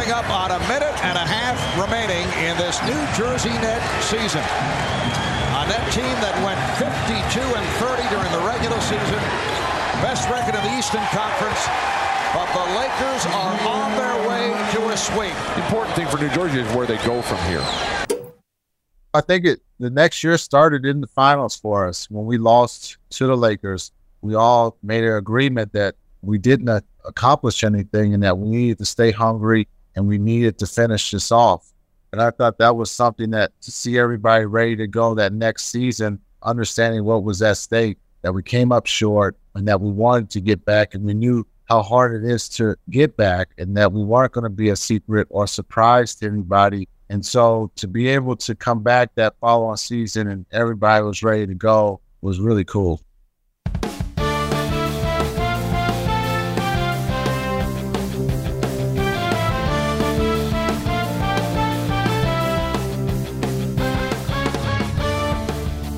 Coming up on a minute and a half remaining in this New Jersey Net season. A net team that went 52 and 30 during the regular season. Best record in the Eastern Conference. But the Lakers are on their way to a sweep. The important thing for New Jersey is where they go from here. I think it the next year started in the finals for us when we lost to the Lakers. We all made an agreement that we didn't accomplish anything and that we needed to stay hungry and we needed to finish this off. And I thought that was something that to see everybody ready to go that next season, understanding what was at stake, that we came up short and that we wanted to get back and we knew how hard it is to get back and that we weren't going to be a secret or surprise to anybody. And so to be able to come back that following season and everybody was ready to go was really cool.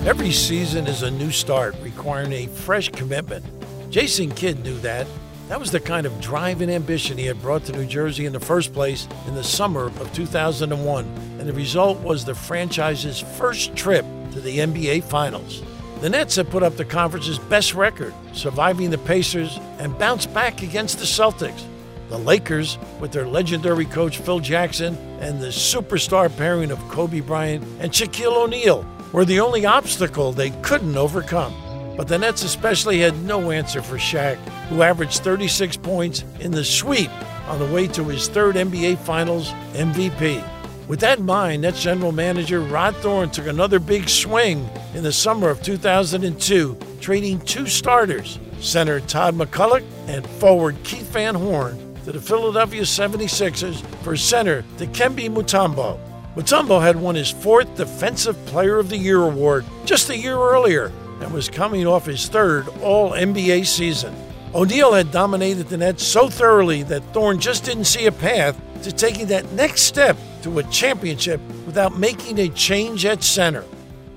Every season is a new start requiring a fresh commitment. Jason Kidd knew that. That was the kind of drive and ambition he had brought to New Jersey in the first place in the summer of 2001, and the result was the franchise's first trip to the NBA Finals. The Nets had put up the conference's best record, surviving the Pacers and bounced back against the Celtics. The Lakers, with their legendary coach Phil Jackson and the superstar pairing of Kobe Bryant and Shaquille O'Neal, were the only obstacle they couldn't overcome. But the Nets especially had no answer for Shaq, who averaged 36 points in the sweep on the way to his third NBA Finals MVP. With that in mind, Nets general manager Rod Thorn took another big swing in the summer of 2002, trading two starters, center Todd MacCulloch and forward Keith Van Horn, to the Philadelphia 76ers for center Dikembe Mutombo. Mutombo had won his fourth Defensive Player of the Year award just a year earlier and was coming off his third All NBA season. O'Neal had dominated the Nets so thoroughly that Thorn just didn't see a path to taking that next step to a championship without making a change at center.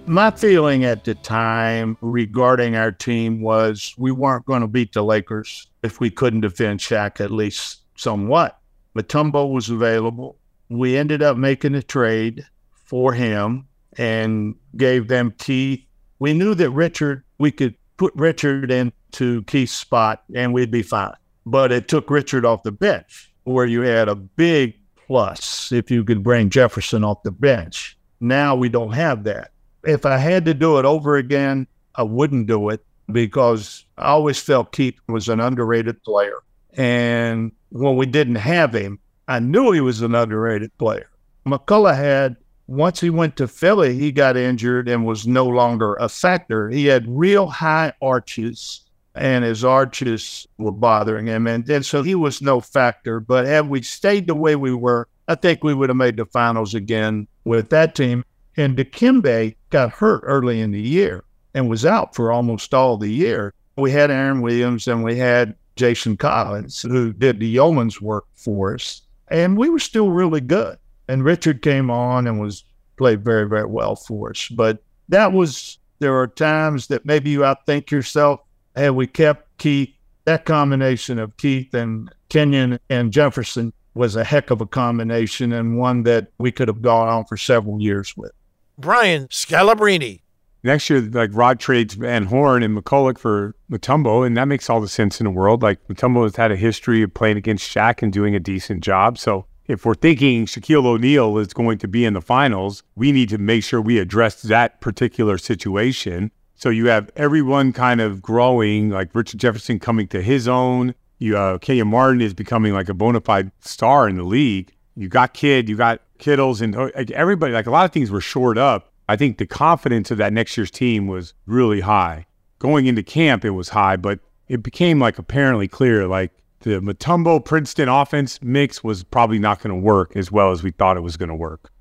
My feeling at the time regarding our team was we weren't going to beat the Lakers if we couldn't defend Shaq at least somewhat. Mutombo was available we ended up making a trade for him and gave them Keith. We knew that Richard, we could put Richard into Keith's spot and we'd be fine. But it took Richard off the bench, where you had a big plus if you could bring Jefferson off the bench. Now we don't have that. If I had to do it over again, I wouldn't do it because I always felt Keith was an underrated player. And when we didn't have him, I knew he was an underrated player. MacCulloch had, once he went to Philly, he got injured and was no longer a factor. He had real high arches, and his arches were bothering him. And, and so he was no factor. But had we stayed the way we were, I think we would have made the finals again with that team. And Dikembe got hurt early in the year. and was out for almost all the year. We had Aaron Williams and we had Jason Collins, who did the yeoman's work for us. And we were still really good. And Richard came on and was played very, very well for us. But that was, there are times that maybe you outthink yourself. Had we kept Keith, that combination of Keith and Kenyon and Jefferson was a heck of a combination and one that we could have gone on for several years with. Brian Scalabrine. Next year, like Rod trades Van Horn and MacCulloch for Mutombo, and that makes all the sense in the world. Like Mutombo has had a history of playing against Shaq and doing a decent job. So if we're thinking Shaquille O'Neal is going to be in the finals, we need to make sure we address that particular situation. So you have everyone kind of growing, like Richard Jefferson coming to his own. You uh, Kenyon Martin is becoming like a bona fide star in the league. You got Kidd, you got Kittles, and like everybody. Like a lot of things were shored up. I think the confidence of that next year's team was really high. Going into camp, it was high, but it became like apparently clear like the Mutombo Princeton offense mix was probably not going to work as well as we thought it was going to work.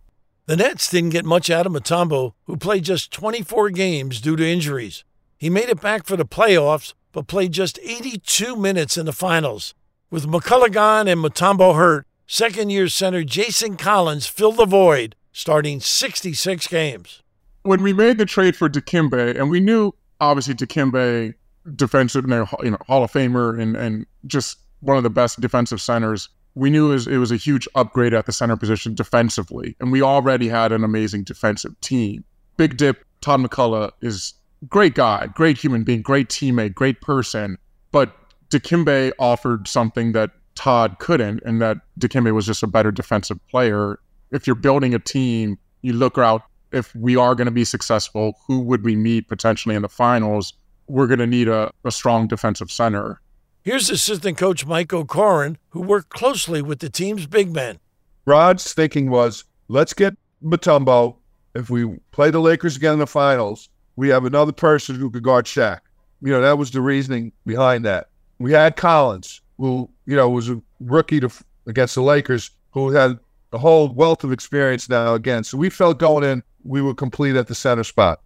The Nets didn't get much out of Mutombo, who played just 24 games due to injuries. He made it back for the playoffs, but played just 82 minutes in the finals. With MacCulloch and Mutombo hurt, second year center Jason Collins filled the void starting 66 games. When we made the trade for Dikembe, and we knew obviously Dikembe, defensive, you know, Hall of Famer, and and just one of the best defensive centers. We knew it was, it was a huge upgrade at the center position defensively, and we already had an amazing defensive team. Big Dip, Todd MacCulloch is great guy, great human being, great teammate, great person, but Dikembe offered something that Todd couldn't, and that Dikembe was just a better defensive player if you're building a team, you look out if we are going to be successful, who would we meet potentially in the finals? We're going to need a, a strong defensive center. Here's assistant coach Mike O'Koren, who worked closely with the team's big men. Rod's thinking was let's get Mutombo. If we play the Lakers again in the finals, we have another person who could guard Shaq. You know, that was the reasoning behind that. We had Collins, who, you know, was a rookie to, against the Lakers, who had a whole wealth of experience now again. So we felt going in, we were complete at the center spot.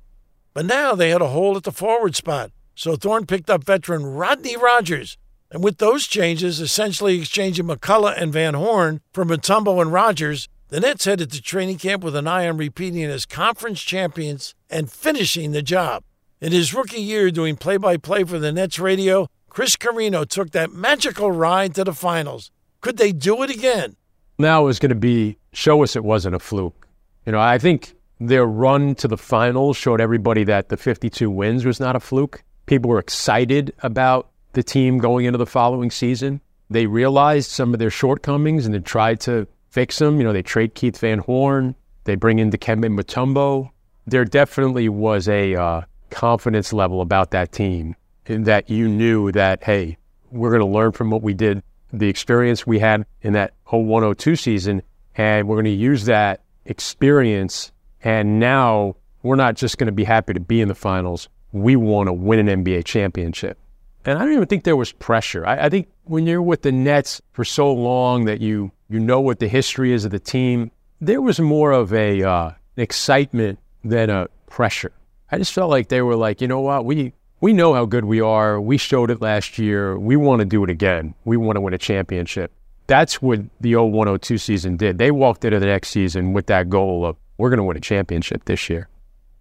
But now they had a hole at the forward spot. So Thorn picked up veteran Rodney Rogers. And with those changes, essentially exchanging MacCulloch and Van Horn for Mutombo and Rogers, the Nets headed to training camp with an eye on repeating as conference champions and finishing the job. In his rookie year doing play by play for the Nets radio, Chris Carrino took that magical ride to the finals. Could they do it again? Now is going to be show us it wasn't a fluke. You know, I think their run to the finals showed everybody that the 52 wins was not a fluke. People were excited about the team going into the following season. They realized some of their shortcomings and they tried to fix them. You know, they trade Keith Van Horn, they bring in Dikembe Mutombo. There definitely was a uh, confidence level about that team in that you knew that, hey, we're going to learn from what we did the experience we had in that 0102 season, and we're going to use that experience. And now we're not just going to be happy to be in the finals. We want to win an NBA championship. And I don't even think there was pressure. I, I think when you're with the Nets for so long that you you know what the history is of the team, there was more of a uh, excitement than a pressure. I just felt like they were like, you know what, we we know how good we are. We showed it last year. We want to do it again. We want to win a championship. That's what the 0102 season did. They walked into the next season with that goal of we're going to win a championship this year.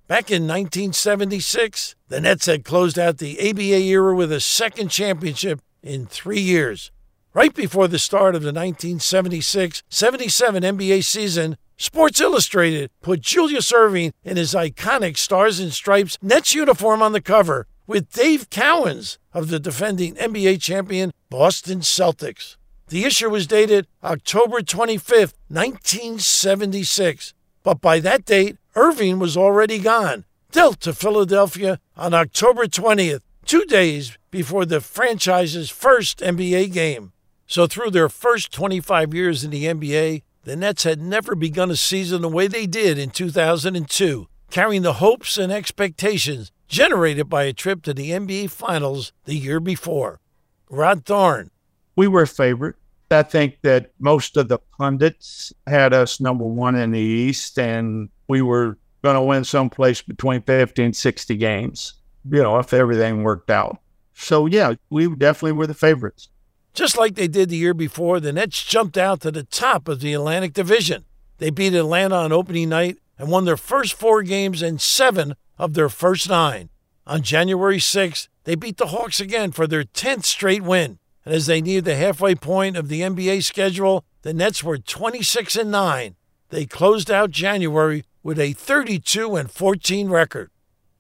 Back in 1976, the Nets had closed out the ABA era with a second championship in three years. Right before the start of the 1976 77 NBA season, Sports Illustrated put Julius Erving in his iconic Stars and Stripes Nets uniform on the cover with Dave Cowens of the defending NBA champion Boston Celtics. The issue was dated October 25th, 1976, but by that date, Erving was already gone, dealt to Philadelphia on October 20th, two days before the franchise's first NBA game. So, through their first 25 years in the NBA, the Nets had never begun a season the way they did in 2002, carrying the hopes and expectations generated by a trip to the NBA Finals the year before. Rod Thorn. We were a favorite. I think that most of the pundits had us number one in the East, and we were going to win someplace between 50 and 60 games, you know, if everything worked out. So, yeah, we definitely were the favorites. Just like they did the year before, the Nets jumped out to the top of the Atlantic Division. They beat Atlanta on opening night and won their first four games and seven of their first nine. On January 6th, they beat the Hawks again for their 10th straight win. And as they neared the halfway point of the NBA schedule, the Nets were 26 and 9. They closed out January with a 32 and 14 record.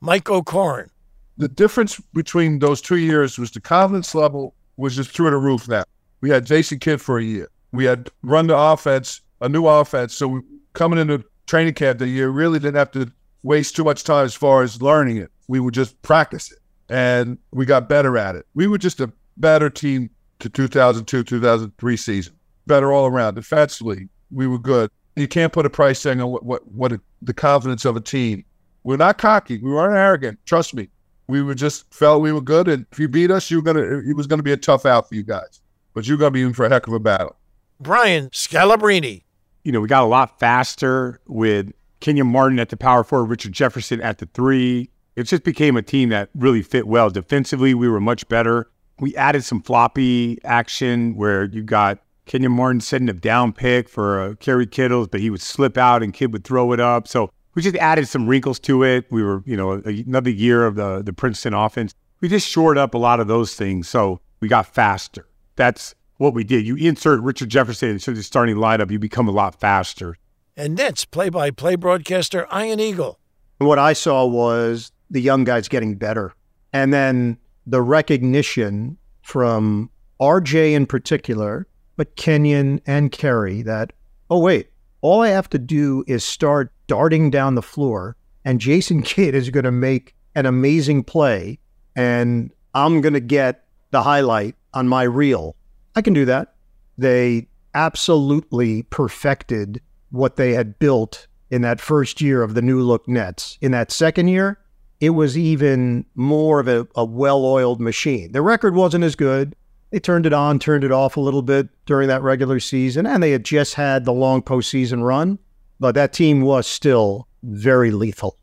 Mike O'Koren. The difference between those two years was the confidence level was just through the roof now. We had Jason Kidd for a year. We had run the offense, a new offense. So we, coming into training camp the year, really didn't have to waste too much time as far as learning it. We would just practice it and we got better at it. We were just a better team to 2002, 2003 season. Better all around. Defensively, we were good. You can't put a price tag on what, what, what a, the confidence of a team. We're not cocky. We weren't arrogant. Trust me. We were just felt we were good, and if you beat us, you were gonna. It was gonna be a tough out for you guys, but you're gonna be in for a heck of a battle. Brian Scalabrine. You know, we got a lot faster with Kenyon Martin at the power forward, Richard Jefferson at the three. It just became a team that really fit well. Defensively, we were much better. We added some floppy action where you got Kenyon Martin setting a down pick for uh, Kerry Kittles, but he would slip out and Kidd would throw it up. So we just added some wrinkles to it. We were, you know, another year of the the Princeton offense. We just shored up a lot of those things, so we got faster. That's what we did. You insert Richard Jefferson into the starting lineup, you become a lot faster. And Nets play-by-play broadcaster Ian Eagle. What I saw was the young guys getting better, and then the recognition from RJ in particular, but Kenyon and Kerry that, oh, wait, all I have to do is start darting down the floor, and Jason Kidd is going to make an amazing play, and I'm going to get the highlight on my reel. I can do that. They absolutely perfected what they had built in that first year of the new look Nets. In that second year, it was even more of a, a well oiled machine. The record wasn't as good. They turned it on, turned it off a little bit during that regular season, and they had just had the long postseason run, but that team was still very lethal.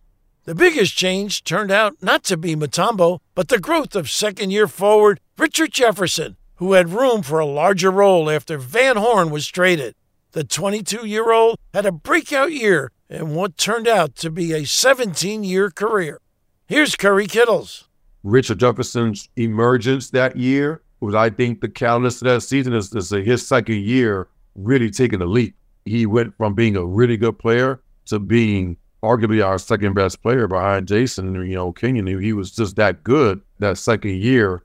The biggest change turned out not to be Mutombo, but the growth of second year forward Richard Jefferson, who had room for a larger role after Van Horn was traded. The 22 year old had a breakout year in what turned out to be a 17 year career. Here's Kerry Kittles. Richard Jefferson's emergence that year was, I think, the catalyst of that season. Is, is his second year really taking a leap. He went from being a really good player to being arguably our second best player behind Jason. You know, Kenyon. He was just that good that second year.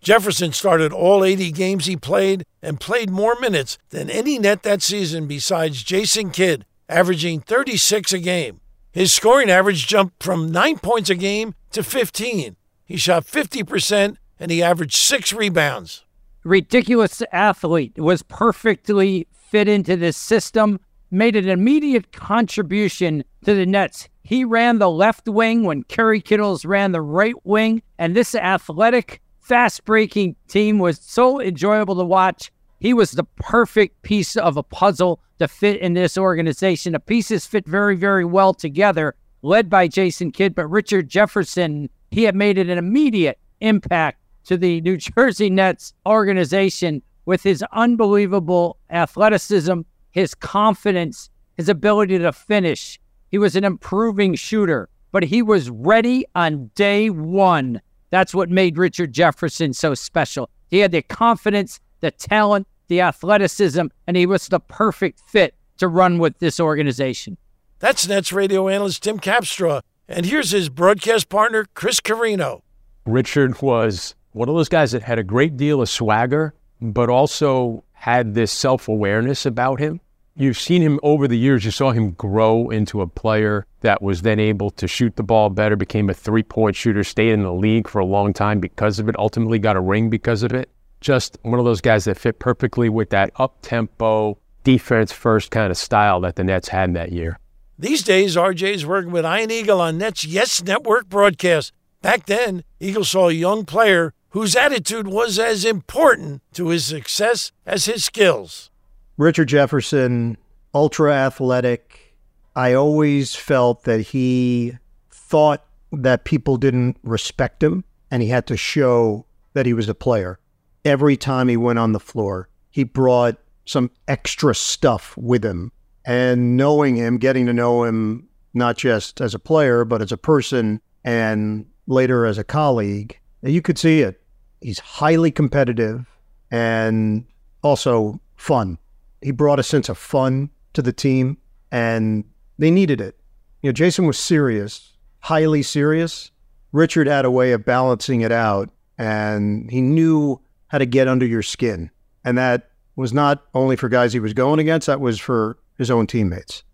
Jefferson started all 80 games he played and played more minutes than any net that season besides Jason Kidd, averaging 36 a game. His scoring average jumped from 9 points a game to 15. He shot 50% and he averaged 6 rebounds. Ridiculous athlete was perfectly fit into this system, made an immediate contribution to the Nets. He ran the left wing when Kerry Kittles ran the right wing, and this athletic, fast breaking team was so enjoyable to watch. He was the perfect piece of a puzzle to fit in this organization. The pieces fit very, very well together, led by Jason Kidd, but Richard Jefferson, he had made an immediate impact to the New Jersey Nets organization with his unbelievable athleticism, his confidence, his ability to finish. He was an improving shooter, but he was ready on day one. That's what made Richard Jefferson so special. He had the confidence, the talent, the athleticism, and he was the perfect fit to run with this organization. That's Nets radio analyst Tim Capstraw. And here's his broadcast partner, Chris Carrino. Richard was one of those guys that had a great deal of swagger, but also had this self awareness about him. You've seen him over the years, you saw him grow into a player that was then able to shoot the ball better, became a three point shooter, stayed in the league for a long time because of it, ultimately got a ring because of it just one of those guys that fit perfectly with that up tempo, defense first kind of style that the Nets had that year. These days, RJ's working with Ian Eagle on Nets Yes Network broadcast. Back then, Eagle saw a young player whose attitude was as important to his success as his skills. Richard Jefferson, ultra athletic, I always felt that he thought that people didn't respect him and he had to show that he was a player. Every time he went on the floor, he brought some extra stuff with him. And knowing him, getting to know him not just as a player, but as a person and later as a colleague, you could see it. He's highly competitive and also fun. He brought a sense of fun to the team and they needed it. You know, Jason was serious, highly serious. Richard had a way of balancing it out and he knew how to get under your skin. And that was not only for guys he was going against, that was for his own teammates.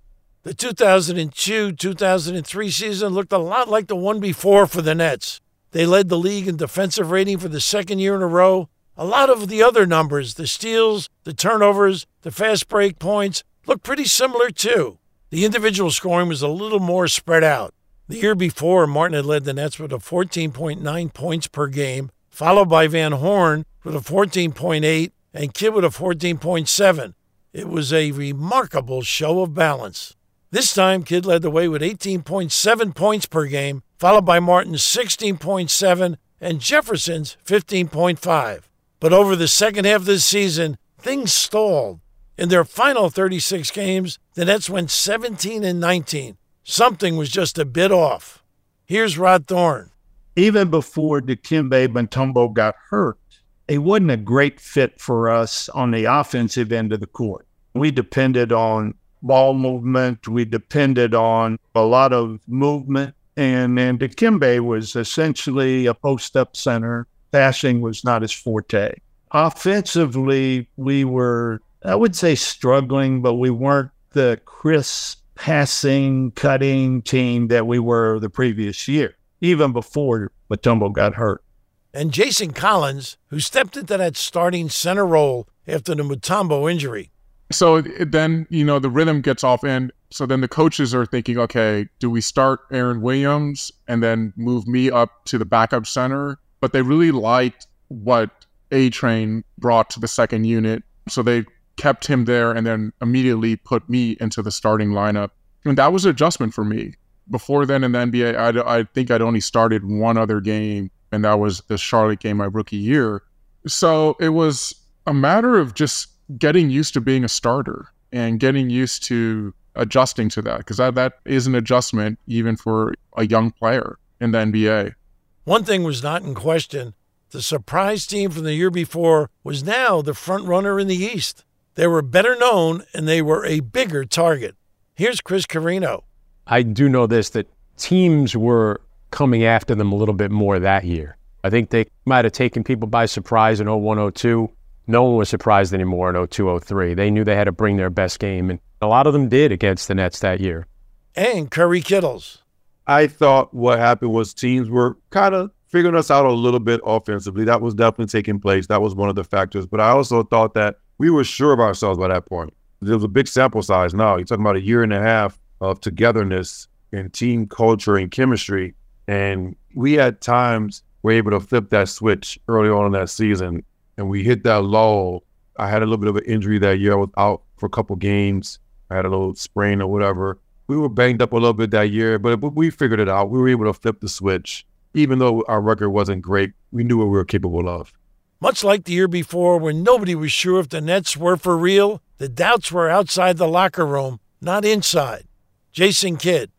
The 2002 2003 season looked a lot like the one before for the Nets. They led the league in defensive rating for the second year in a row. A lot of the other numbers, the steals, the turnovers, the fast break points, look pretty similar too. The individual scoring was a little more spread out. The year before, Martin had led the Nets with a 14.9 points per game, followed by Van Horn with a 14.8 and Kidd with a 14.7. It was a remarkable show of balance. This time, Kidd led the way with 18.7 points per game, followed by Martin's 16.7 and Jefferson's 15.5. But over the second half of the season, things stalled. In their final 36 games, the Nets went 17 and 19. Something was just a bit off. Here's Rod Thorn. Even before Dikembe Mutombo got hurt, it wasn't a great fit for us on the offensive end of the court. We depended on ball movement. We depended on a lot of movement. And, and Dikembe was essentially a post up center. Passing was not his forte. Offensively, we were, I would say, struggling, but we weren't the crisp passing, cutting team that we were the previous year, even before Mutombo got hurt. And Jason Collins, who stepped into that starting center role after the Mutombo injury. So then, you know, the rhythm gets off, and so then the coaches are thinking, okay, do we start Aaron Williams and then move me up to the backup center? But they really liked what A Train brought to the second unit. So they kept him there and then immediately put me into the starting lineup. And that was an adjustment for me. Before then in the NBA, I, I think I'd only started one other game, and that was the Charlotte game my rookie year. So it was a matter of just getting used to being a starter and getting used to adjusting to that because that, that is an adjustment even for a young player in the NBA. One thing was not in question. The surprise team from the year before was now the front runner in the East. They were better known and they were a bigger target. Here's Chris Carrino. I do know this that teams were coming after them a little bit more that year. I think they might have taken people by surprise in 01 02 no one was surprised anymore in 0203. They knew they had to bring their best game, and a lot of them did against the Nets that year. And Kerry Kittles. I thought what happened was teams were kind of figuring us out a little bit offensively. That was definitely taking place. That was one of the factors. But I also thought that we were sure of ourselves by that point. There was a big sample size now. You're talking about a year and a half of togetherness and team culture and chemistry. And we at times were able to flip that switch early on in that season and we hit that lull. I had a little bit of an injury that year. I was out for a couple games. I had a little sprain or whatever. We were banged up a little bit that year, but we figured it out. We were able to flip the switch. Even though our record wasn't great, we knew what we were capable of. Much like the year before, when nobody was sure if the Nets were for real, the doubts were outside the locker room, not inside. Jason Kidd.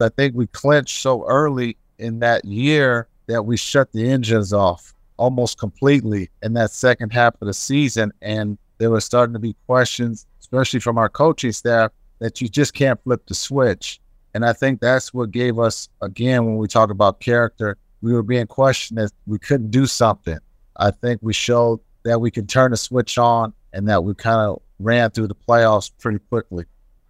I think we clinched so early in that year that we shut the engines off almost completely in that second half of the season. And there was starting to be questions, especially from our coaching staff, that you just can't flip the switch. And I think that's what gave us, again, when we talk about character, we were being questioned that we couldn't do something. I think we showed that we could turn the switch on and that we kind of ran through the playoffs pretty quickly.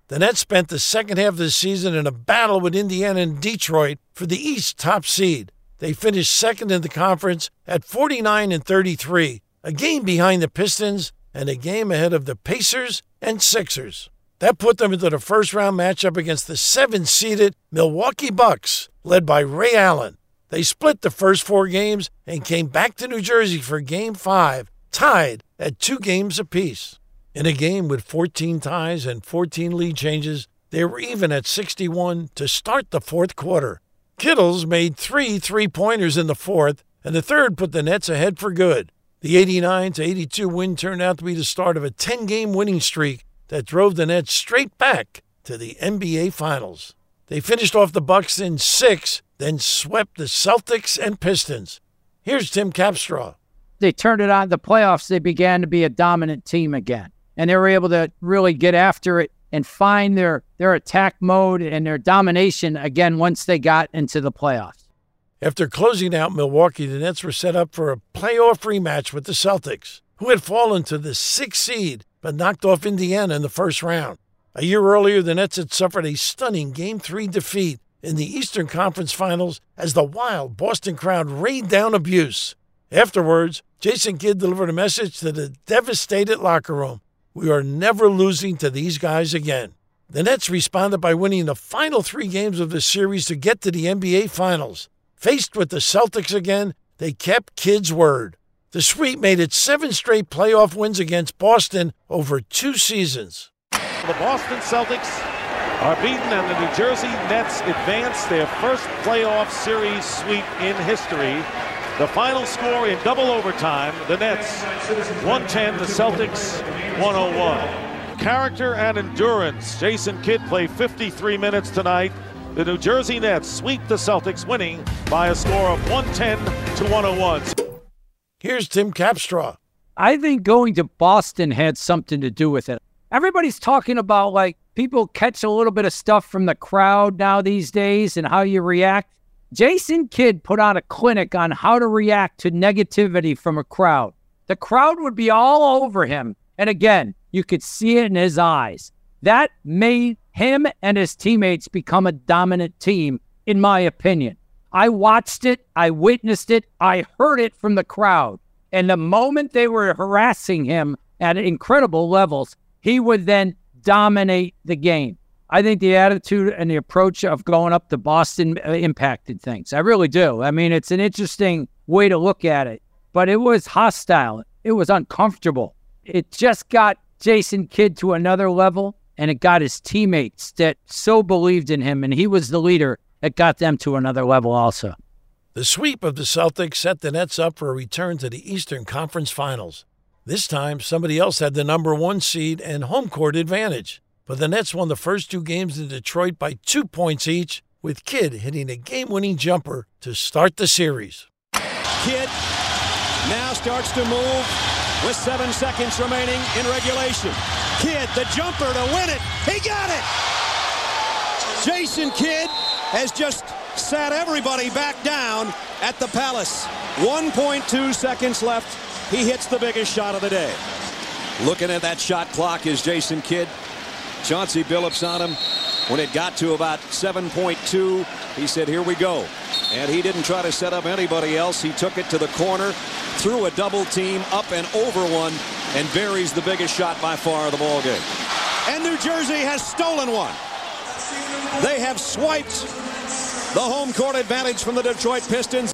The Nets spent the second half of the season in a battle with Indiana and Detroit for the East top seed. They finished second in the conference at 49 and 33, a game behind the Pistons and a game ahead of the Pacers and Sixers. That put them into the first round matchup against the seven seeded Milwaukee Bucks, led by Ray Allen. They split the first four games and came back to New Jersey for game five, tied at two games apiece. In a game with 14 ties and 14 lead changes, They were even at 61 to start the fourth quarter. Kittles made three three pointers in the fourth, and the third put the Nets ahead for good. The 89 to 82 win turned out to be the start of a 10 game winning streak that drove the Nets straight back to the NBA Finals. They finished off the Bucks in 6, then swept the Celtics and Pistons. Here's Tim Capstraw. They turned it on the playoffs, they began to be a dominant team again. And they were able to really get after it and find their their attack mode and their domination again once they got into the playoffs. After closing out Milwaukee, the Nets were set up for a playoff rematch with the Celtics, who had fallen to the sixth seed but knocked off Indiana in the first round. A year earlier, the Nets had suffered a stunning Game 3 defeat in the Eastern Conference Finals as the wild Boston crowd rained down abuse. Afterwards, Jason Kidd delivered a message to the devastated locker room We are never losing to these guys again. The Nets responded by winning the final three games of the series to get to the NBA Finals. Faced with the Celtics again, they kept Kidd's word. The sweep made it seven straight playoff wins against Boston over two seasons. The Boston Celtics are beaten, and the New Jersey Nets advance their first playoff series sweep in history. The final score in double overtime the Nets 110, the Celtics 101. Character and endurance. Jason Kidd played 53 minutes tonight. The New Jersey Nets sweep the Celtics, winning by a score of 110 to 101. Here's Tim Capstraw. I think going to Boston had something to do with it. Everybody's talking about like people catch a little bit of stuff from the crowd now these days and how you react. Jason Kidd put on a clinic on how to react to negativity from a crowd. The crowd would be all over him. And again, you could see it in his eyes. That made him and his teammates become a dominant team, in my opinion. I watched it, I witnessed it, I heard it from the crowd. And the moment they were harassing him at incredible levels, he would then dominate the game. I think the attitude and the approach of going up to Boston uh, impacted things. I really do. I mean, it's an interesting way to look at it, but it was hostile. It was uncomfortable. It just got Jason Kidd to another level, and it got his teammates that so believed in him, and he was the leader that got them to another level also. The sweep of the Celtics set the Nets up for a return to the Eastern Conference Finals. This time, somebody else had the number one seed and home court advantage. But the Nets won the first two games in Detroit by two points each, with Kidd hitting a game winning jumper to start the series. Kidd now starts to move with seven seconds remaining in regulation. Kidd, the jumper to win it. He got it! Jason Kidd has just sat everybody back down at the Palace. 1.2 seconds left. He hits the biggest shot of the day. Looking at that shot clock is Jason Kidd. Chauncey Billups on him. When it got to about 7.2, he said, here we go. And he didn't try to set up anybody else. He took it to the corner, threw a double team up and over one, and buries the biggest shot by far of the ball game. And New Jersey has stolen one. They have swiped the home court advantage from the Detroit Pistons.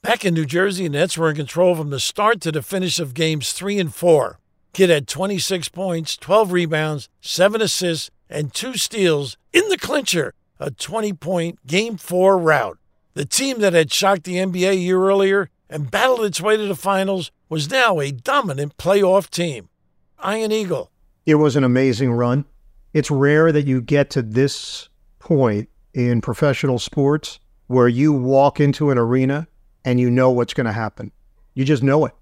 Back in New Jersey, Nets were in control from the start to the finish of games three and four. Kidd had 26 points, 12 rebounds, 7 assists, and 2 steals in the clincher, a 20 point Game 4 rout. The team that had shocked the NBA a year earlier and battled its way to the finals was now a dominant playoff team. Ian Eagle. It was an amazing run. It's rare that you get to this point in professional sports where you walk into an arena and you know what's going to happen. You just know it.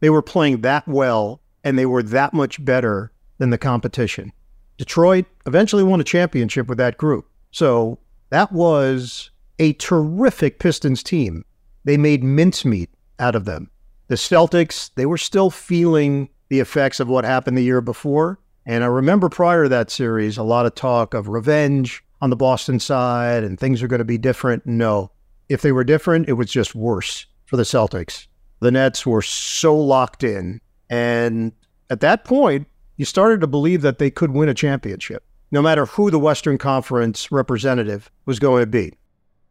They were playing that well and they were that much better than the competition. Detroit eventually won a championship with that group. So that was a terrific Pistons team. They made mincemeat out of them. The Celtics, they were still feeling the effects of what happened the year before. And I remember prior to that series, a lot of talk of revenge on the Boston side and things are going to be different. No. If they were different, it was just worse for the Celtics. The Nets were so locked in and at that point, you started to believe that they could win a championship, no matter who the Western Conference representative was going to be.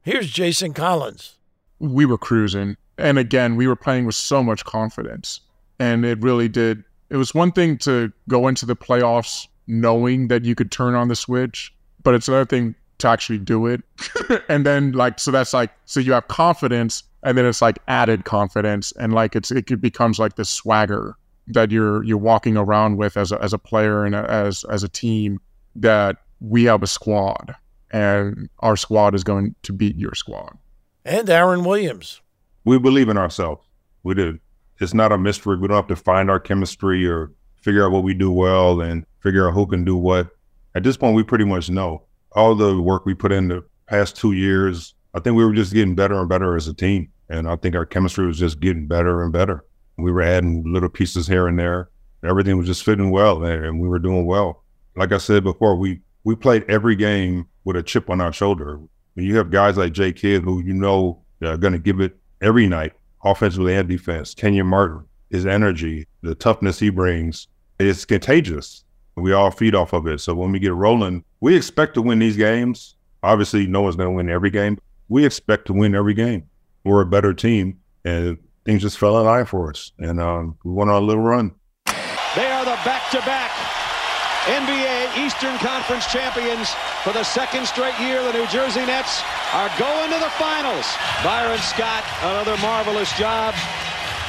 Here's Jason Collins. We were cruising. And again, we were playing with so much confidence. And it really did. It was one thing to go into the playoffs knowing that you could turn on the switch. but it's another thing to actually do it. and then like so that's like so you have confidence and then it's like added confidence and like it's it becomes like this swagger that you're you're walking around with as a, as a player and a, as as a team that we have a squad and our squad is going to beat your squad. And Aaron Williams. We believe in ourselves. We do. It's not a mystery. We don't have to find our chemistry or figure out what we do well and figure out who can do what. At this point, we pretty much know all the work we put in the past two years. I think we were just getting better and better as a team. And I think our chemistry was just getting better and better. We were adding little pieces here and there. Everything was just fitting well and we were doing well. Like I said before, we we played every game with a chip on our shoulder. When you have guys like Jay Kidd who you know are going to give it every night, offensively and defense, Kenyon Martin, his energy, the toughness he brings, it's contagious. We all feed off of it. So when we get rolling, we expect to win these games. Obviously, no one's going to win every game. We expect to win every game. We're a better team, and things just fell in line for us. And um, we went on a little run. They are the back-to-back NBA Eastern Conference champions for the second straight year. The New Jersey Nets are going to the finals. Byron Scott, another marvelous job.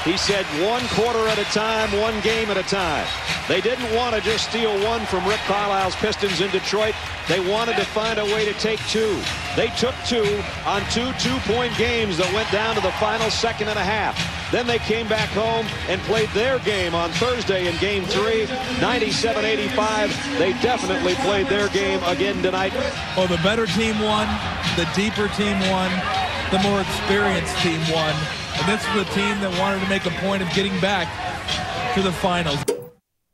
He said one quarter at a time, one game at a time. They didn't want to just steal one from Rick Carlisle's Pistons in Detroit. They wanted to find a way to take two. They took two on two two-point games that went down to the final second and a half. Then they came back home and played their game on Thursday in game three, 97-85. They definitely played their game again tonight. Well, the better team won, the deeper team won, the more experienced team won. And this was a team that wanted to make a point of getting back to the finals.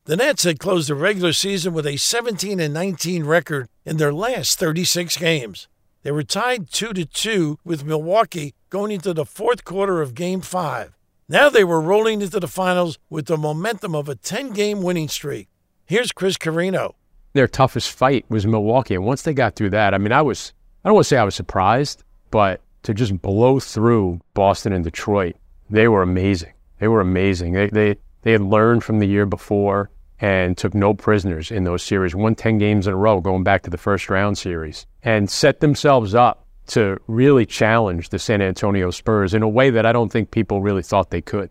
The Nets had closed the regular season with a 17 and 19 record in their last 36 games. They were tied 2 to 2 with Milwaukee going into the fourth quarter of game 5. Now they were rolling into the finals with the momentum of a 10-game winning streak. Here's Chris Carrino. Their toughest fight was Milwaukee, and once they got through that, I mean, I was I don't want to say I was surprised, but to just blow through Boston and Detroit, they were amazing. They were amazing. They, they, they had learned from the year before and took no prisoners in those series, won 10 games in a row going back to the first round series, and set themselves up to really challenge the San Antonio Spurs in a way that I don't think people really thought they could.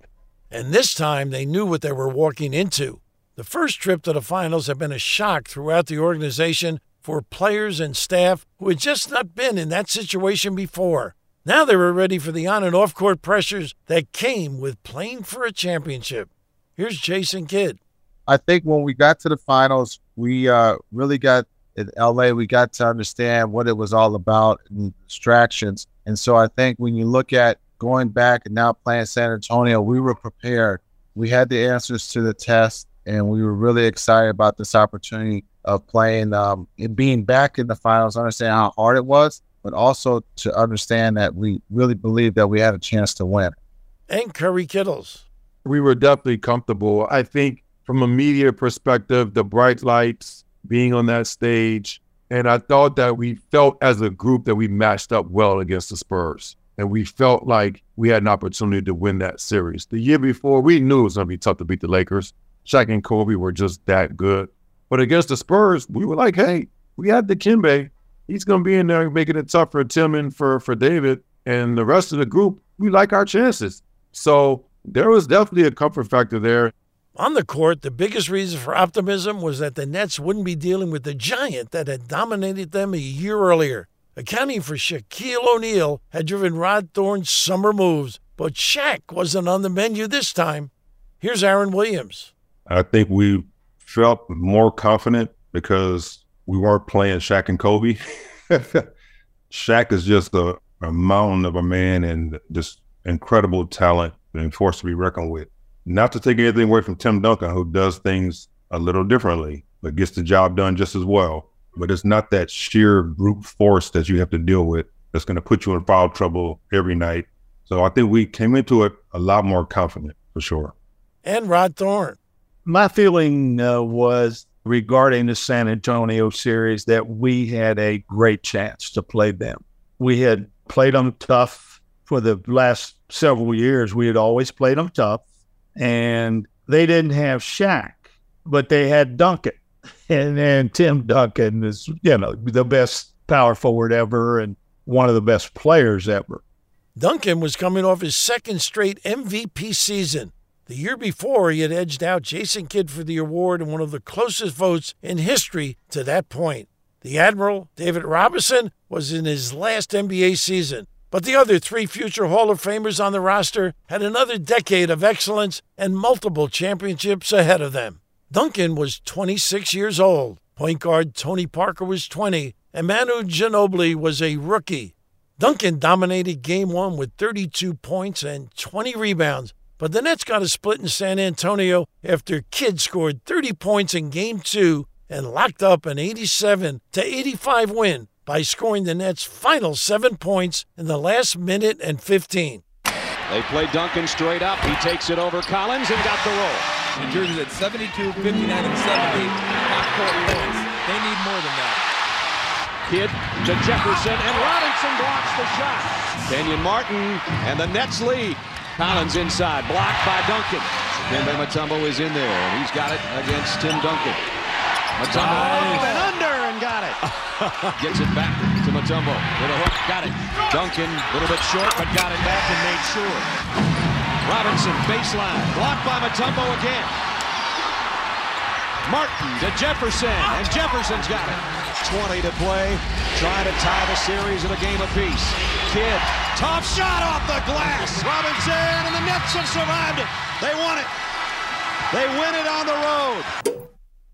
And this time they knew what they were walking into. The first trip to the finals had been a shock throughout the organization for players and staff who had just not been in that situation before. Now they were ready for the on and off court pressures that came with playing for a championship. Here's Jason Kidd. I think when we got to the finals, we uh, really got in LA, we got to understand what it was all about and distractions. And so I think when you look at going back and now playing San Antonio, we were prepared. We had the answers to the test, and we were really excited about this opportunity of playing um, and being back in the finals, understand how hard it was, but also to understand that we really believe that we had a chance to win. And Kerry Kittles. We were definitely comfortable. I think from a media perspective, the bright lights, being on that stage, and I thought that we felt as a group that we matched up well against the Spurs. And we felt like we had an opportunity to win that series. The year before, we knew it was going to be tough to beat the Lakers. Shaq and Kobe were just that good. But against the Spurs, we were like, hey, we had Dikembe he's going to be in there making it tough for Tim and for, for David and the rest of the group. We like our chances. So there was definitely a comfort factor there. On the court, the biggest reason for optimism was that the Nets wouldn't be dealing with the giant that had dominated them a year earlier. Accounting for Shaquille O'Neal had driven Rod Thorn's summer moves, but Shaq wasn't on the menu this time. Here's Aaron Williams. I think we felt more confident because we weren't playing Shaq and Kobe. Shaq is just a, a mountain of a man and just incredible talent and force to be reckoned with. Not to take anything away from Tim Duncan, who does things a little differently, but gets the job done just as well. But it's not that sheer brute force that you have to deal with that's going to put you in foul trouble every night. So I think we came into it a lot more confident for sure. And Rod Thorn. My feeling uh, was regarding the San Antonio series that we had a great chance to play them. We had played them tough for the last several years. We had always played them tough, and they didn't have Shaq, but they had Duncan. And and Tim Duncan is, you know, the best power forward ever and one of the best players ever. Duncan was coming off his second straight MVP season. The year before, he had edged out Jason Kidd for the award in one of the closest votes in history to that point. The Admiral, David Robinson, was in his last NBA season, but the other three future Hall of Famers on the roster had another decade of excellence and multiple championships ahead of them. Duncan was 26 years old. Point guard Tony Parker was 20, and Manu Ginobili was a rookie. Duncan dominated game one with 32 points and 20 rebounds, but the Nets got a split in San Antonio after Kidd scored 30 points in game two and locked up an 87 to 85 win by scoring the Nets' final seven points in the last minute and 15. They play Duncan straight up. He takes it over Collins and got the roll. New Jersey's at 72, 59, and 70 half-court points. They need more than that. Kidd to Jefferson, and Robinson blocks the shot. Kenyon Martin, and the Nets lead. Collins inside, blocked by Duncan. Dikembe Mutombo is in there, and he's got it against Tim Duncan. Mutombo up oh, and under and got it. Gets it back to Mutombo. with a hook, got it. Duncan, a little bit short, but got it back and made sure. Robinson, baseline, blocked by Mutombo again. Martin to Jefferson, and Jefferson's got it. 20 to play, trying to tie the series at a game apiece. Kidd, tough shot off the glass. Robinson and the Nets have survived it. They won it. They win it on the road.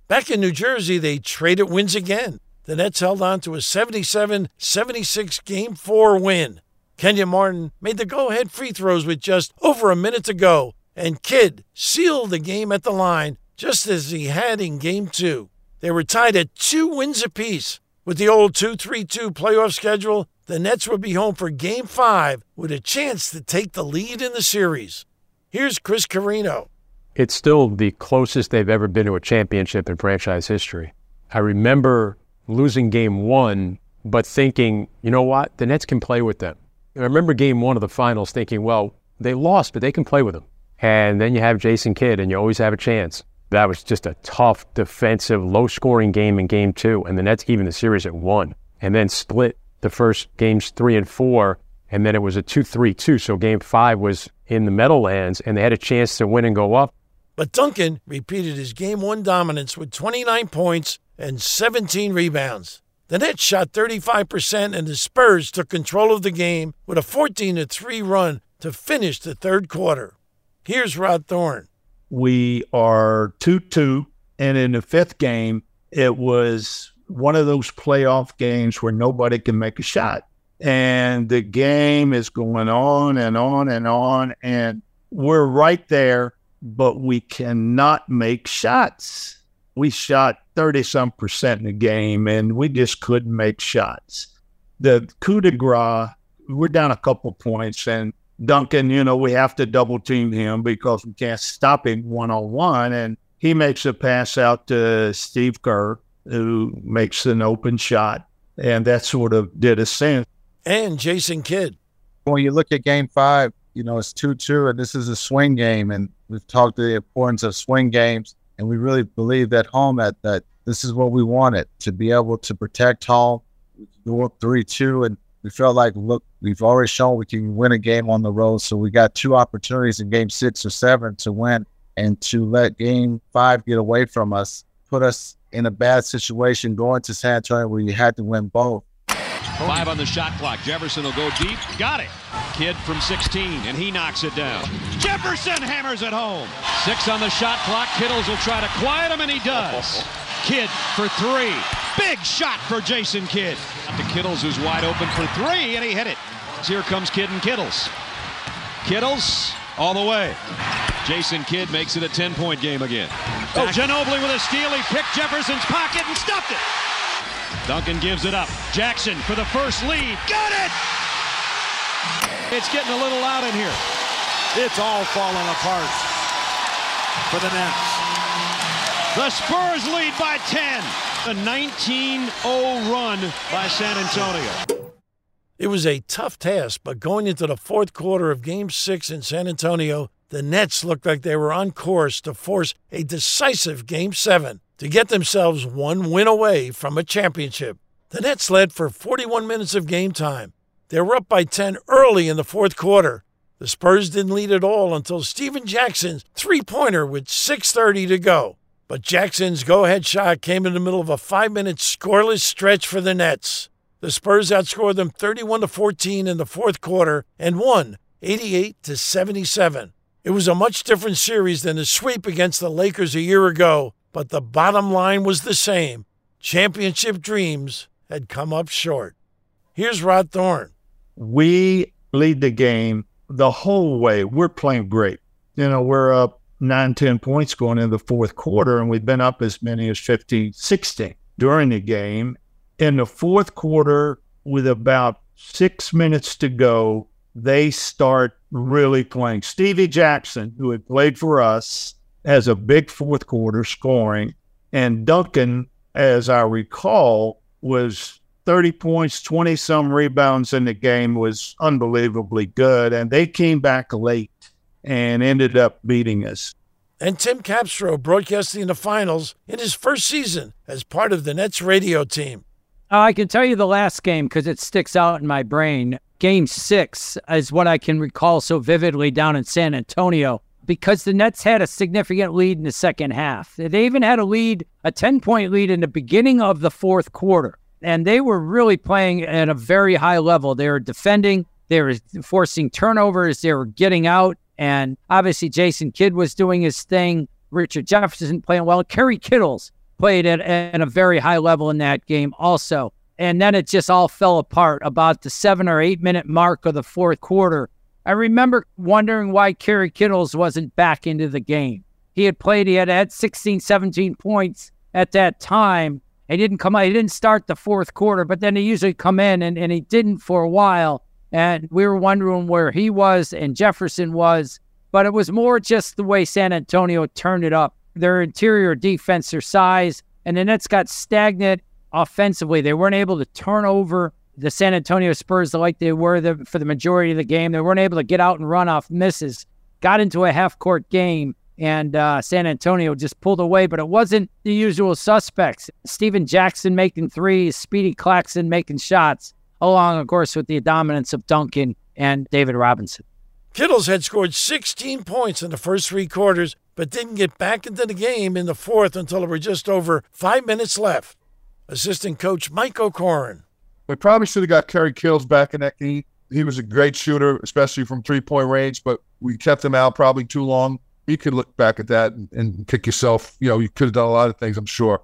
Back in New Jersey, they traded wins again. The Nets held on to a 77 76 Game 4 win. Kenyon Martin made the go ahead free throws with just over a minute to go, and Kidd sealed the game at the line just as he had in Game 2. They were tied at two wins apiece. With the old 2 3 2 playoff schedule, the Nets would be home for Game 5 with a chance to take the lead in the series. Here's Chris Carrino. It's still the closest they've ever been to a championship in franchise history. I remember losing game one, but thinking, you know what? The Nets can play with them. I remember game one of the finals thinking, well, they lost, but they can play with them. And then you have Jason Kidd, and you always have a chance. That was just a tough, defensive, low scoring game in game two. And the Nets even the series at one, and then split the first games three and four. And then it was a 2 3 2. So game five was in the Meadowlands, and they had a chance to win and go up. But Duncan repeated his game one dominance with 29 points and 17 rebounds. The Nets shot 35%, and the Spurs took control of the game with a 14 3 run to finish the third quarter. Here's Rod Thorn. We are 2 2. And in the fifth game, it was one of those playoff games where nobody can make a shot. And the game is going on and on and on. And we're right there, but we cannot make shots. We shot 30 some percent in the game and we just couldn't make shots. The coup de grace, we're down a couple points and Duncan, you know, we have to double team him because we can't stop him one on one. And he makes a pass out to Steve Kerr, who makes an open shot. And that sort of did a sense. And Jason Kidd. When you look at game five, you know, it's 2 2, and this is a swing game. And we've talked the importance of swing games. And we really believe at home at that this is what we wanted to be able to protect home, go up 3 2. And we felt like, look, we've already shown we can win a game on the road. So we got two opportunities in game six or seven to win. And to let game five get away from us put us in a bad situation going to San Antonio where you had to win both. Five on the shot clock. Jefferson will go deep. Got it. Kidd from 16, and he knocks it down. Jefferson hammers it home. Six on the shot clock. Kittles will try to quiet him, and he does. Kidd for three. Big shot for Jason Kidd. To Kittles, who's wide open for three, and he hit it. Here comes Kidd and Kittles. Kittles all the way. Jason Kidd makes it a 10-point game again. Oh, Ginobili with a steal. He picked Jefferson's pocket and stuffed it. Duncan gives it up. Jackson for the first lead. Got it! It's getting a little loud in here. It's all falling apart for the Nets. The Spurs lead by 10. A 19-0 run by San Antonio. It was a tough task, but going into the fourth quarter of Game 6 in San Antonio, the Nets looked like they were on course to force a decisive Game 7. To get themselves one win away from a championship. The Nets led for 41 minutes of game time. They were up by 10 early in the fourth quarter. The Spurs didn't lead at all until Stephen Jackson's three pointer with 6.30 to go. But Jackson's go ahead shot came in the middle of a five minute scoreless stretch for the Nets. The Spurs outscored them 31 to 14 in the fourth quarter and won 88 to 77. It was a much different series than the sweep against the Lakers a year ago, but the bottom line was the same. Championship dreams had come up short. Here's Rod Thorn. We lead the game the whole way. We're playing great. You know, we're up nine, 10 points going into the fourth quarter, and we've been up as many as 50, 60 during the game. In the fourth quarter, with about six minutes to go, they start really playing. Stevie Jackson, who had played for us, has a big fourth quarter scoring. And Duncan, as I recall, was 30 points, 20 some rebounds in the game, was unbelievably good. And they came back late and ended up beating us. And Tim Capstraw broadcasting the finals in his first season as part of the Nets radio team. Uh, I can tell you the last game because it sticks out in my brain. Game six is what I can recall so vividly down in San Antonio because the Nets had a significant lead in the second half. They even had a lead, a 10 point lead in the beginning of the fourth quarter. And they were really playing at a very high level. They were defending, they were forcing turnovers, they were getting out. And obviously, Jason Kidd was doing his thing. Richard Jefferson playing well. Kerry Kittles played at, at a very high level in that game also. And then it just all fell apart about the seven or eight minute mark of the fourth quarter. I remember wondering why Kerry Kittles wasn't back into the game. He had played, he had had 16, 17 points at that time. He didn't come out, he didn't start the fourth quarter, but then he usually come in and, and he didn't for a while. And we were wondering where he was and Jefferson was, but it was more just the way San Antonio turned it up. Their interior defense, their size, and the Nets got stagnant offensively. They weren't able to turn over the San Antonio Spurs like they were the, for the majority of the game. They weren't able to get out and run off misses. Got into a half court game, and uh, San Antonio just pulled away, but it wasn't the usual suspects. Stephen Jackson making threes, Speedy Claxton making shots along, of course, with the dominance of Duncan and David Robinson. Kittles had scored 16 points in the first three quarters, but didn't get back into the game in the fourth until there were just over five minutes left. Assistant coach Mike O'Koren. We probably should have got Kerry Kittles back in that game. He was a great shooter, especially from three point range, but we kept him out probably too long. You could look back at that and, and kick yourself. You know, you could have done a lot of things, I'm sure.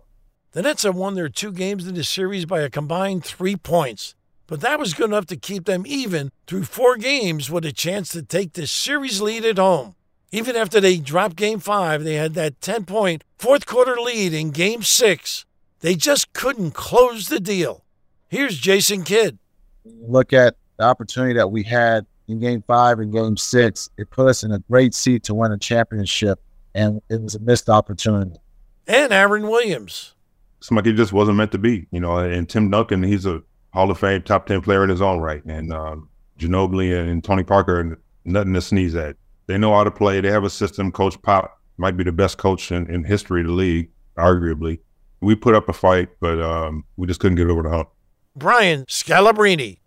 The Nets have won their two games in the series by a combined three points but that was good enough to keep them even through four games with a chance to take the series lead at home. Even after they dropped game five, they had that 10 point fourth quarter lead in game six. They just couldn't close the deal. Here's Jason Kidd. Look at the opportunity that we had in game five and game six. It put us in a great seat to win a championship, and it was a missed opportunity. And Aaron Williams. Somebody just wasn't meant to be, you know. And Tim Duncan, he's a Hall of Fame, top 10 player in his own right. And um, Ginobili and Tony Parker, nothing to sneeze at. They know how to play. They have a system. Coach Pop might be the best coach in, in history of the league, arguably. We put up a fight, but um, we just couldn't get over the hump. Brian Scalabrine.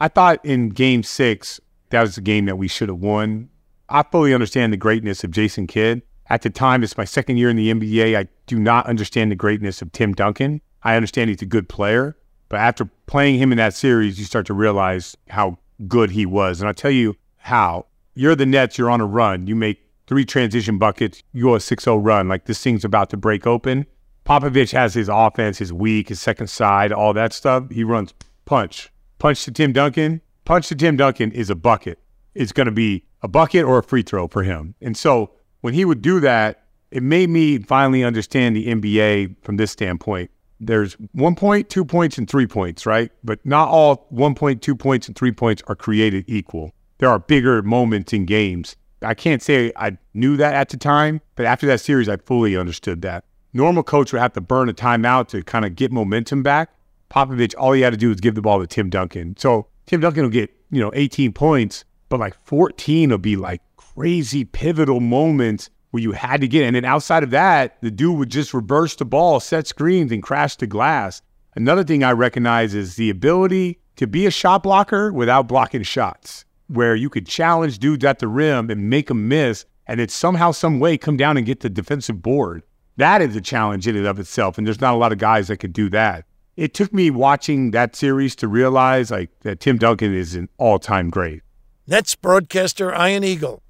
I thought in game six, that was the game that we should have won. I fully understand the greatness of Jason Kidd. At the time, it's my second year in the NBA. I do not understand the greatness of Tim Duncan. I understand he's a good player, but after playing him in that series, you start to realize how good he was. And I'll tell you how. You're the Nets, you're on a run. You make three transition buckets, you go a 6 0 run. Like this thing's about to break open. Popovich has his offense, his weak, his second side, all that stuff. He runs punch. Punch to Tim Duncan. Punch to Tim Duncan is a bucket. It's going to be a bucket or a free throw for him. And so when he would do that, it made me finally understand the NBA from this standpoint there's one point, two points, and three points, right? But not all one point, two points, and three points are created equal. There are bigger moments in games. I can't say I knew that at the time, but after that series, I fully understood that. Normal coach would have to burn a timeout to kind of get momentum back. Popovich, all he had to do was give the ball to Tim Duncan. So Tim Duncan will get, you know, 18 points, but like 14 will be like crazy pivotal moments where you had to get. And then outside of that, the dude would just reverse the ball, set screens, and crash the glass. Another thing I recognize is the ability to be a shot blocker without blocking shots, where you could challenge dudes at the rim and make them miss, and it somehow, some way come down and get the defensive board. That is a challenge in and of itself, and there's not a lot of guys that could do that. It took me watching that series to realize like that Tim Duncan is an all-time great. Nets broadcaster Ian Eagle.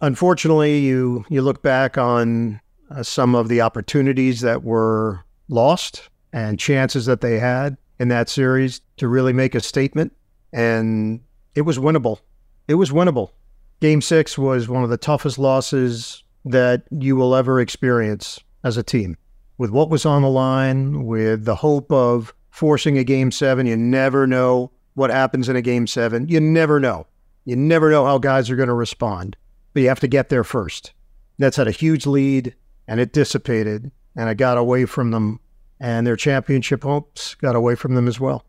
Unfortunately, you you look back on uh, some of the opportunities that were lost and chances that they had in that series to really make a statement, and it was winnable. It was winnable. Game six was one of the toughest losses that you will ever experience as a team. With what was on the line, with the hope of forcing a game seven, you never know what happens in a game seven. You never know. You never know how guys are going to respond, but you have to get there first. Nets had a huge lead and it dissipated and it got away from them, and their championship hopes got away from them as well.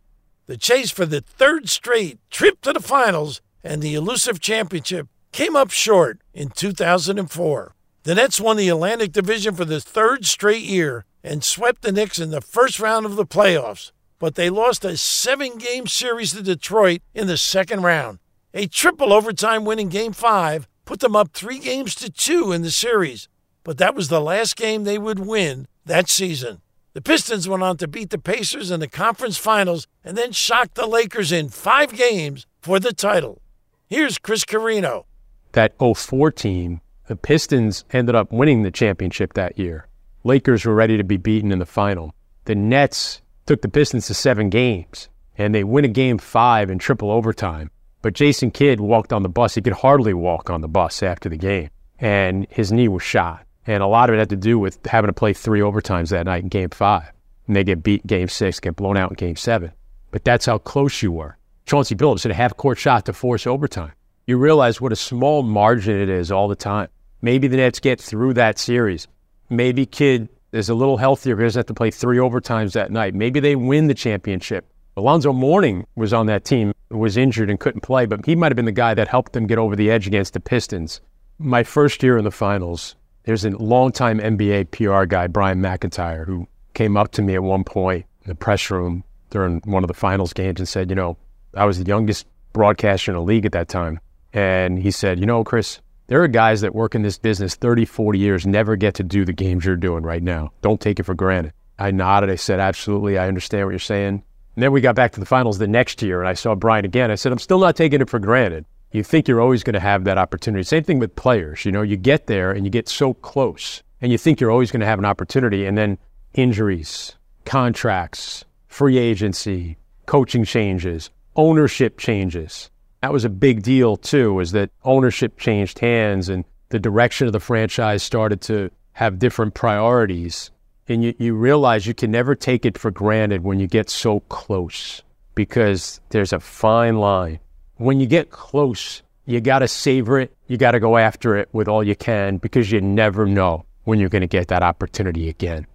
The chase for the third straight trip to the finals and the elusive championship came up short in 2004. The Nets won the Atlantic Division for the third straight year and swept the Knicks in the first round of the playoffs, but they lost a seven game series to Detroit in the second round. A triple overtime win in Game 5 put them up three games to two in the series, but that was the last game they would win that season. The Pistons went on to beat the Pacers in the conference finals and then shocked the Lakers in five games for the title. Here's Chris Carrino. That 04 team, the Pistons ended up winning the championship that year. Lakers were ready to be beaten in the final. The Nets took the Pistons to seven games, and they win a game five in triple overtime. But Jason Kidd walked on the bus. He could hardly walk on the bus after the game, and his knee was shot. And a lot of it had to do with having to play three overtimes that night in game five. And they get beat game six, get blown out in game seven. But that's how close you were. Chauncey Billups hit a half court shot to force overtime. You realize what a small margin it is all the time. Maybe the Nets get through that series. Maybe Kidd is a little healthier because he doesn't have to play three overtimes that night. Maybe they win the championship. Alonzo Mourning was on that team, was injured and couldn't play, but he might have been the guy that helped them get over the edge against the Pistons. My first year in the finals, there's a longtime NBA PR guy, Brian McIntyre, who came up to me at one point in the press room during one of the finals games and said, You know, I was the youngest broadcaster in the league at that time. And he said, You know, Chris, there are guys that work in this business 30, 40 years, never get to do the games you're doing right now. Don't take it for granted. I nodded. I said, Absolutely. I understand what you're saying. And then we got back to the finals the next year, and I saw Brian again. I said, I'm still not taking it for granted. You think you're always going to have that opportunity. Same thing with players. You know, you get there and you get so close, and you think you're always going to have an opportunity, and then injuries, contracts, free agency, coaching changes, ownership changes. That was a big deal too, is that ownership changed hands and the direction of the franchise started to have different priorities. And you, you realize you can never take it for granted when you get so close because there's a fine line. When you get close, you got to savor it. You got to go after it with all you can because you never know when you're going to get that opportunity again.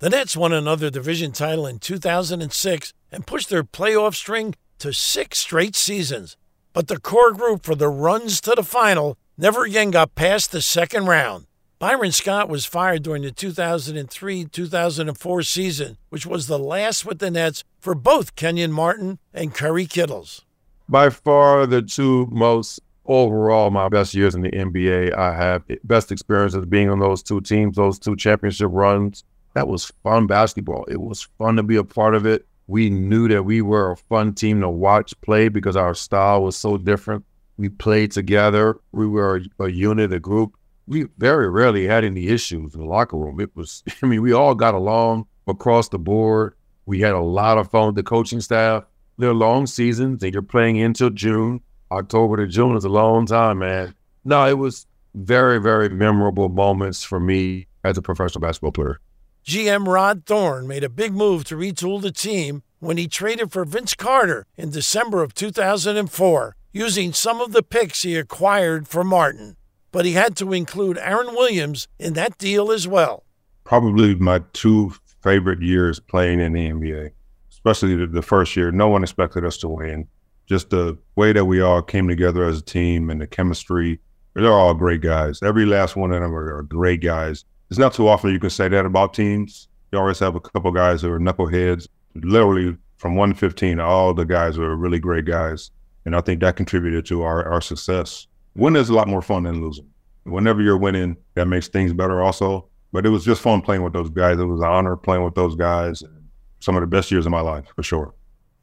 The Nets won another division title in 2006 and pushed their playoff string to six straight seasons. But the core group for the runs to the final never again got past the second round. Byron Scott was fired during the 2003 2004 season, which was the last with the Nets for both Kenyon Martin and Kerry Kittles. By far, the two most overall my best years in the NBA. I have best experiences being on those two teams, those two championship runs. That was fun basketball. It was fun to be a part of it. We knew that we were a fun team to watch play because our style was so different. We played together. We were a, unit, a group we very rarely had any issues in the locker room. It was, I mean, we all got along across the board. We had a lot of fun with the coaching staff. They're long seasons and you're playing until June. October to June is a long time, man. No, it was very, very memorable moments for me as a professional basketball player. GM Rod Thorn made a big move to retool the team when he traded for Vince Carter in December of 2004, using some of the picks he acquired for Martin but he had to include Aaron Williams in that deal as well. Probably my two favorite years playing in the NBA, especially the, first year. No one expected us to win. Just the way that we all came together as a team and the chemistry. They're all great guys. Every last one of them are great guys. It's not too often you can say that about teams. You always have a couple guys who are knuckleheads. Literally from 115, all the guys were really great guys. And I think that contributed to our, our success. Winning is a lot more fun than losing. Whenever you're winning, that makes things better also. But it was just fun playing with those guys. It was an honor playing with those guys. Some of the best years of my life, for sure.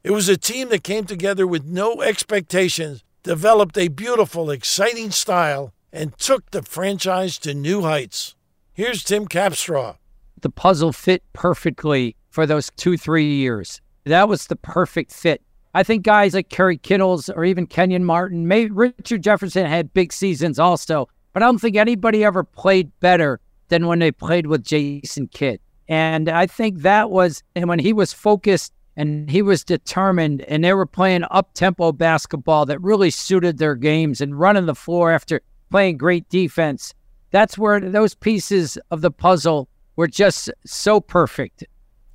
It was a team that came together with no expectations, developed a beautiful, exciting style, and took the franchise to new heights. Here's Tim Capstraw. The puzzle fit perfectly for those two, three years. That was the perfect fit. I think guys like Kerry Kittles or even Kenyon Martin, maybe Richard Jefferson had big seasons also, but I don't think anybody ever played better than when they played with Jason Kidd. And I think that was, and when he was focused and he was determined and they were playing up tempo basketball that really suited their games and running the floor after playing great defense. That's where those pieces of the puzzle were just so perfect.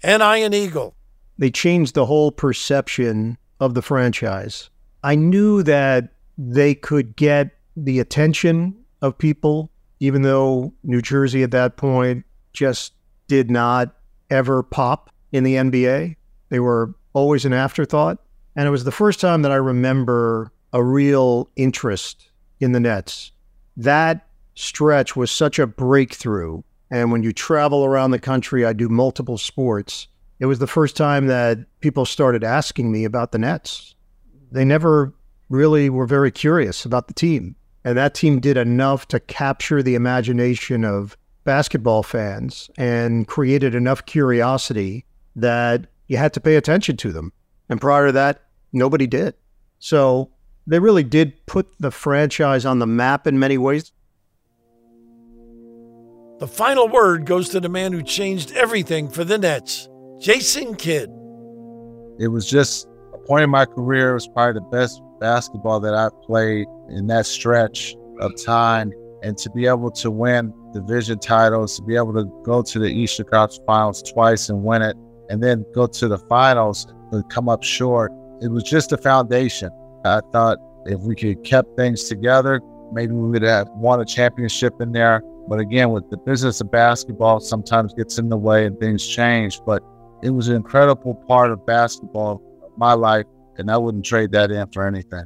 And I, Ian Eagle. They changed the whole perception of the franchise. I knew that they could get the attention of people, even though New Jersey at that point just did not ever pop in the NBA. They were always an afterthought. And it was the first time that I remember a real interest in the Nets. That stretch was such a breakthrough. And when you travel around the country, I do multiple sports it was the first time that people started asking me about the Nets. They never really were very curious about the team. And that team did enough to capture the imagination of basketball fans and created enough curiosity that you had to pay attention to them. And prior to that, nobody did. So they really did put the franchise on the map in many ways. The final word goes to the man who changed everything for the Nets. Jason Kidd. It was just a point in my career. It was probably the best basketball that I played in that stretch of time. And to be able to win division titles, to be able to go to the Eastern Conference Finals twice and win it, and then go to the finals and come up short, it was just a foundation. I thought if we could kept things together, maybe we would have won a championship in there. But again, with the business of basketball, sometimes gets in the way and things change. But it was an incredible part of basketball my life, and I wouldn't trade that in for anything.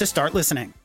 to start listening.